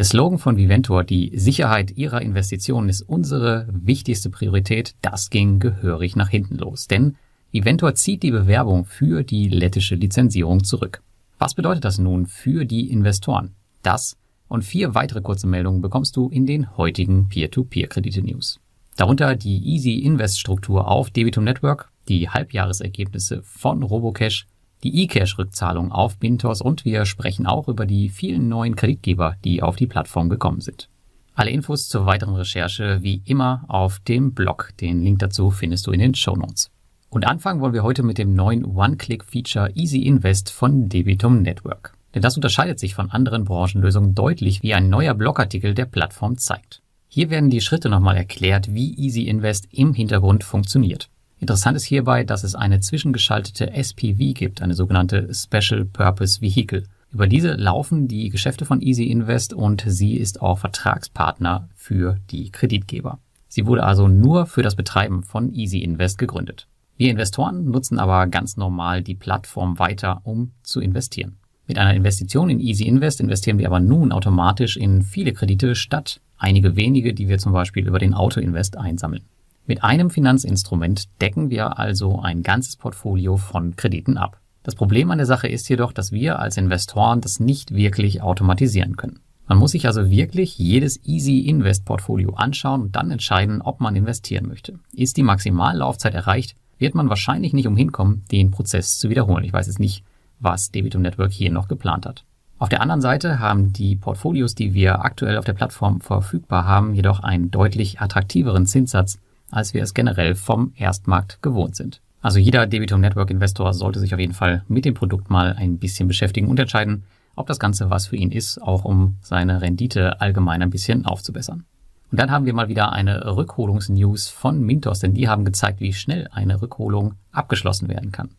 Der Slogan von Viventor, die Sicherheit ihrer Investitionen ist unsere wichtigste Priorität, das ging gehörig nach hinten los. Denn Viventor zieht die Bewerbung für die lettische Lizenzierung zurück. Was bedeutet das nun für die Investoren? Das und vier weitere kurze Meldungen bekommst du in den heutigen Peer-to-Peer-Kredite-News. Darunter die Easy Invest Struktur auf Debitum Network, die Halbjahresergebnisse von Robocash, die eCash-Rückzahlung auf Bintos und wir sprechen auch über die vielen neuen Kreditgeber, die auf die Plattform gekommen sind. Alle Infos zur weiteren Recherche wie immer auf dem Blog. Den Link dazu findest du in den Show Notes. Und anfangen wollen wir heute mit dem neuen One-Click-Feature Easy Invest von Debitum Network. Denn das unterscheidet sich von anderen Branchenlösungen deutlich, wie ein neuer Blogartikel der Plattform zeigt. Hier werden die Schritte nochmal erklärt, wie Easy Invest im Hintergrund funktioniert. Interessant ist hierbei, dass es eine zwischengeschaltete SPV gibt, eine sogenannte Special Purpose Vehicle. Über diese laufen die Geschäfte von Easy Invest und sie ist auch Vertragspartner für die Kreditgeber. Sie wurde also nur für das Betreiben von Easy Invest gegründet. Wir Investoren nutzen aber ganz normal die Plattform weiter, um zu investieren. Mit einer Investition in Easy Invest investieren wir aber nun automatisch in viele Kredite statt einige wenige, die wir zum Beispiel über den Auto Invest einsammeln. Mit einem Finanzinstrument decken wir also ein ganzes Portfolio von Krediten ab. Das Problem an der Sache ist jedoch, dass wir als Investoren das nicht wirklich automatisieren können. Man muss sich also wirklich jedes Easy Invest Portfolio anschauen und dann entscheiden, ob man investieren möchte. Ist die Maximallaufzeit erreicht, wird man wahrscheinlich nicht umhin kommen, den Prozess zu wiederholen. Ich weiß jetzt nicht, was Debitum Network hier noch geplant hat. Auf der anderen Seite haben die Portfolios, die wir aktuell auf der Plattform verfügbar haben, jedoch einen deutlich attraktiveren Zinssatz als wir es generell vom Erstmarkt gewohnt sind. Also jeder Debitum Network Investor sollte sich auf jeden Fall mit dem Produkt mal ein bisschen beschäftigen und entscheiden, ob das Ganze was für ihn ist, auch um seine Rendite allgemein ein bisschen aufzubessern. Und dann haben wir mal wieder eine Rückholungsnews von Mintos, denn die haben gezeigt, wie schnell eine Rückholung abgeschlossen werden kann.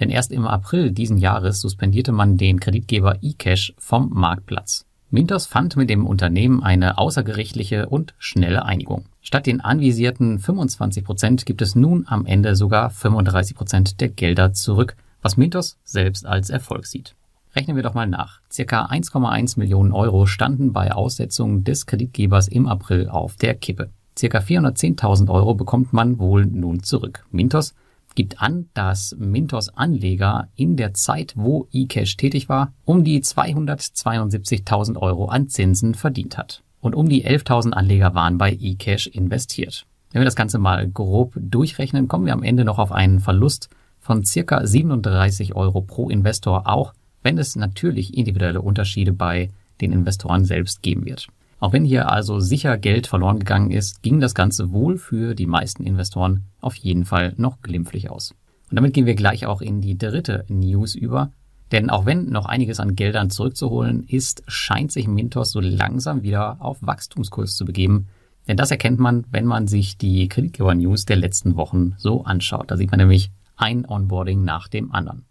Denn erst im April diesen Jahres suspendierte man den Kreditgeber eCash vom Marktplatz. Mintos fand mit dem Unternehmen eine außergerichtliche und schnelle Einigung. Statt den anvisierten 25 Prozent gibt es nun am Ende sogar 35 Prozent der Gelder zurück, was Mintos selbst als Erfolg sieht. Rechnen wir doch mal nach. Circa 1,1 Millionen Euro standen bei Aussetzung des Kreditgebers im April auf der Kippe. Circa 410.000 Euro bekommt man wohl nun zurück. Mintos gibt an, dass Mintos Anleger in der Zeit, wo eCash tätig war, um die 272.000 Euro an Zinsen verdient hat. Und um die 11.000 Anleger waren bei eCash investiert. Wenn wir das Ganze mal grob durchrechnen, kommen wir am Ende noch auf einen Verlust von circa 37 Euro pro Investor, auch wenn es natürlich individuelle Unterschiede bei den Investoren selbst geben wird. Auch wenn hier also sicher Geld verloren gegangen ist, ging das Ganze wohl für die meisten Investoren auf jeden Fall noch glimpflich aus. Und damit gehen wir gleich auch in die dritte News über. Denn auch wenn noch einiges an Geldern zurückzuholen ist, scheint sich Mintos so langsam wieder auf Wachstumskurs zu begeben. Denn das erkennt man, wenn man sich die Kreditgeber-News der letzten Wochen so anschaut. Da sieht man nämlich ein Onboarding nach dem anderen.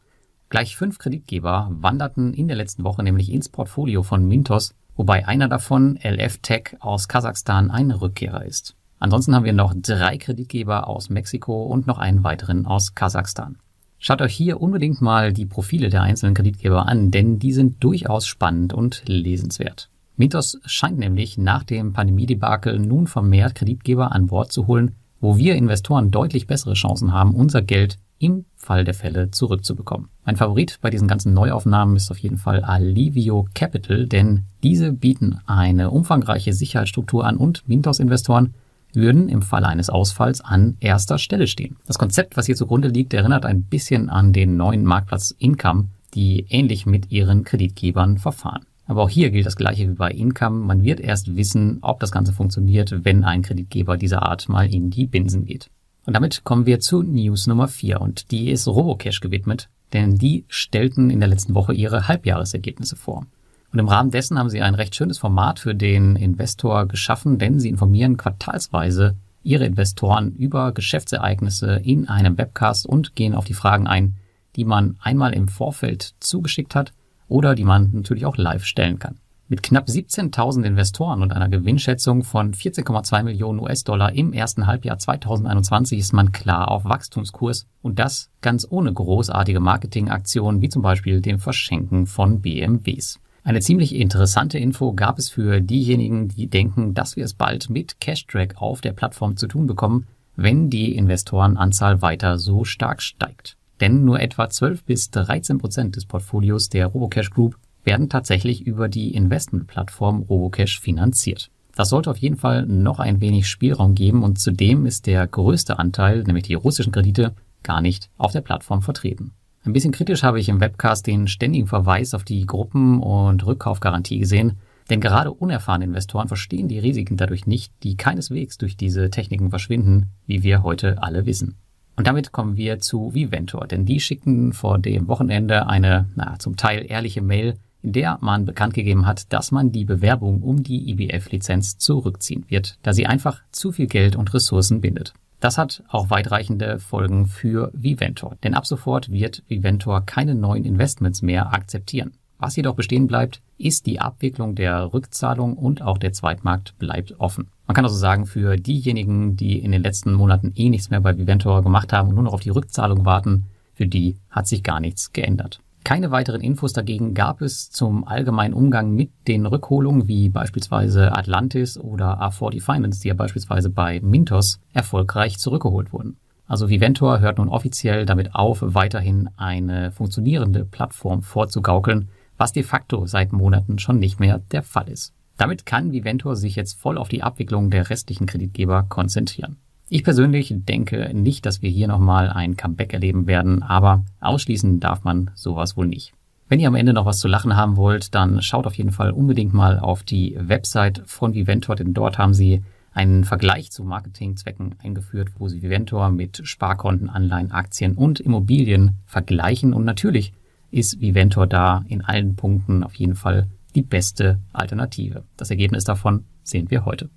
Gleich fünf Kreditgeber wanderten in der letzten Woche nämlich ins Portfolio von Mintos wobei einer davon, LF Tech aus Kasachstan, ein Rückkehrer ist. Ansonsten haben wir noch drei Kreditgeber aus Mexiko und noch einen weiteren aus Kasachstan. Schaut euch hier unbedingt mal die Profile der einzelnen Kreditgeber an, denn die sind durchaus spannend und lesenswert. Mythos scheint nämlich nach dem Pandemiedebakel nun vermehrt Kreditgeber an Bord zu holen, wo wir Investoren deutlich bessere Chancen haben, unser Geld im Fall der Fälle zurückzubekommen. Mein Favorit bei diesen ganzen Neuaufnahmen ist auf jeden Fall Alivio Capital, denn diese bieten eine umfangreiche Sicherheitsstruktur an und Mintos-Investoren würden im Falle eines Ausfalls an erster Stelle stehen. Das Konzept, was hier zugrunde liegt, erinnert ein bisschen an den neuen Marktplatz Income, die ähnlich mit ihren Kreditgebern verfahren. Aber auch hier gilt das gleiche wie bei Income. Man wird erst wissen, ob das Ganze funktioniert, wenn ein Kreditgeber dieser Art mal in die Binsen geht. Und damit kommen wir zu News Nummer 4 und die ist Robocash gewidmet, denn die stellten in der letzten Woche ihre Halbjahresergebnisse vor. Und im Rahmen dessen haben sie ein recht schönes Format für den Investor geschaffen, denn sie informieren quartalsweise ihre Investoren über Geschäftsereignisse in einem Webcast und gehen auf die Fragen ein, die man einmal im Vorfeld zugeschickt hat oder die man natürlich auch live stellen kann. Mit knapp 17.000 Investoren und einer Gewinnschätzung von 14,2 Millionen US-Dollar im ersten Halbjahr 2021 ist man klar auf Wachstumskurs und das ganz ohne großartige Marketingaktionen wie zum Beispiel dem Verschenken von BMWs. Eine ziemlich interessante Info gab es für diejenigen, die denken, dass wir es bald mit Cashtrack auf der Plattform zu tun bekommen, wenn die Investorenanzahl weiter so stark steigt. Denn nur etwa 12 bis 13 Prozent des Portfolios der Robocash Group werden tatsächlich über die Investmentplattform Robocash finanziert. Das sollte auf jeden Fall noch ein wenig Spielraum geben und zudem ist der größte Anteil, nämlich die russischen Kredite, gar nicht auf der Plattform vertreten. Ein bisschen kritisch habe ich im Webcast den ständigen Verweis auf die Gruppen- und Rückkaufgarantie gesehen, denn gerade unerfahrene Investoren verstehen die Risiken dadurch nicht, die keineswegs durch diese Techniken verschwinden, wie wir heute alle wissen. Und damit kommen wir zu Viventor, denn die schickten vor dem Wochenende eine, na, zum Teil ehrliche Mail, in der man bekannt gegeben hat, dass man die Bewerbung um die IBF-Lizenz zurückziehen wird, da sie einfach zu viel Geld und Ressourcen bindet. Das hat auch weitreichende Folgen für Viventor, denn ab sofort wird Viventor keine neuen Investments mehr akzeptieren. Was jedoch bestehen bleibt, ist die Abwicklung der Rückzahlung und auch der Zweitmarkt bleibt offen. Man kann also sagen, für diejenigen, die in den letzten Monaten eh nichts mehr bei Viventor gemacht haben und nur noch auf die Rückzahlung warten, für die hat sich gar nichts geändert. Keine weiteren Infos dagegen gab es zum allgemeinen Umgang mit den Rückholungen wie beispielsweise Atlantis oder A40 Finance, die ja beispielsweise bei Mintos erfolgreich zurückgeholt wurden. Also Viventor hört nun offiziell damit auf, weiterhin eine funktionierende Plattform vorzugaukeln, was de facto seit Monaten schon nicht mehr der Fall ist. Damit kann Viventor sich jetzt voll auf die Abwicklung der restlichen Kreditgeber konzentrieren. Ich persönlich denke nicht, dass wir hier nochmal ein Comeback erleben werden, aber ausschließen darf man sowas wohl nicht. Wenn ihr am Ende noch was zu lachen haben wollt, dann schaut auf jeden Fall unbedingt mal auf die Website von Viventor, denn dort haben sie einen Vergleich zu Marketingzwecken eingeführt, wo sie Viventor mit Sparkonten, Anleihen, Aktien und Immobilien vergleichen. Und natürlich ist Viventor da in allen Punkten auf jeden Fall die beste Alternative. Das Ergebnis davon sehen wir heute.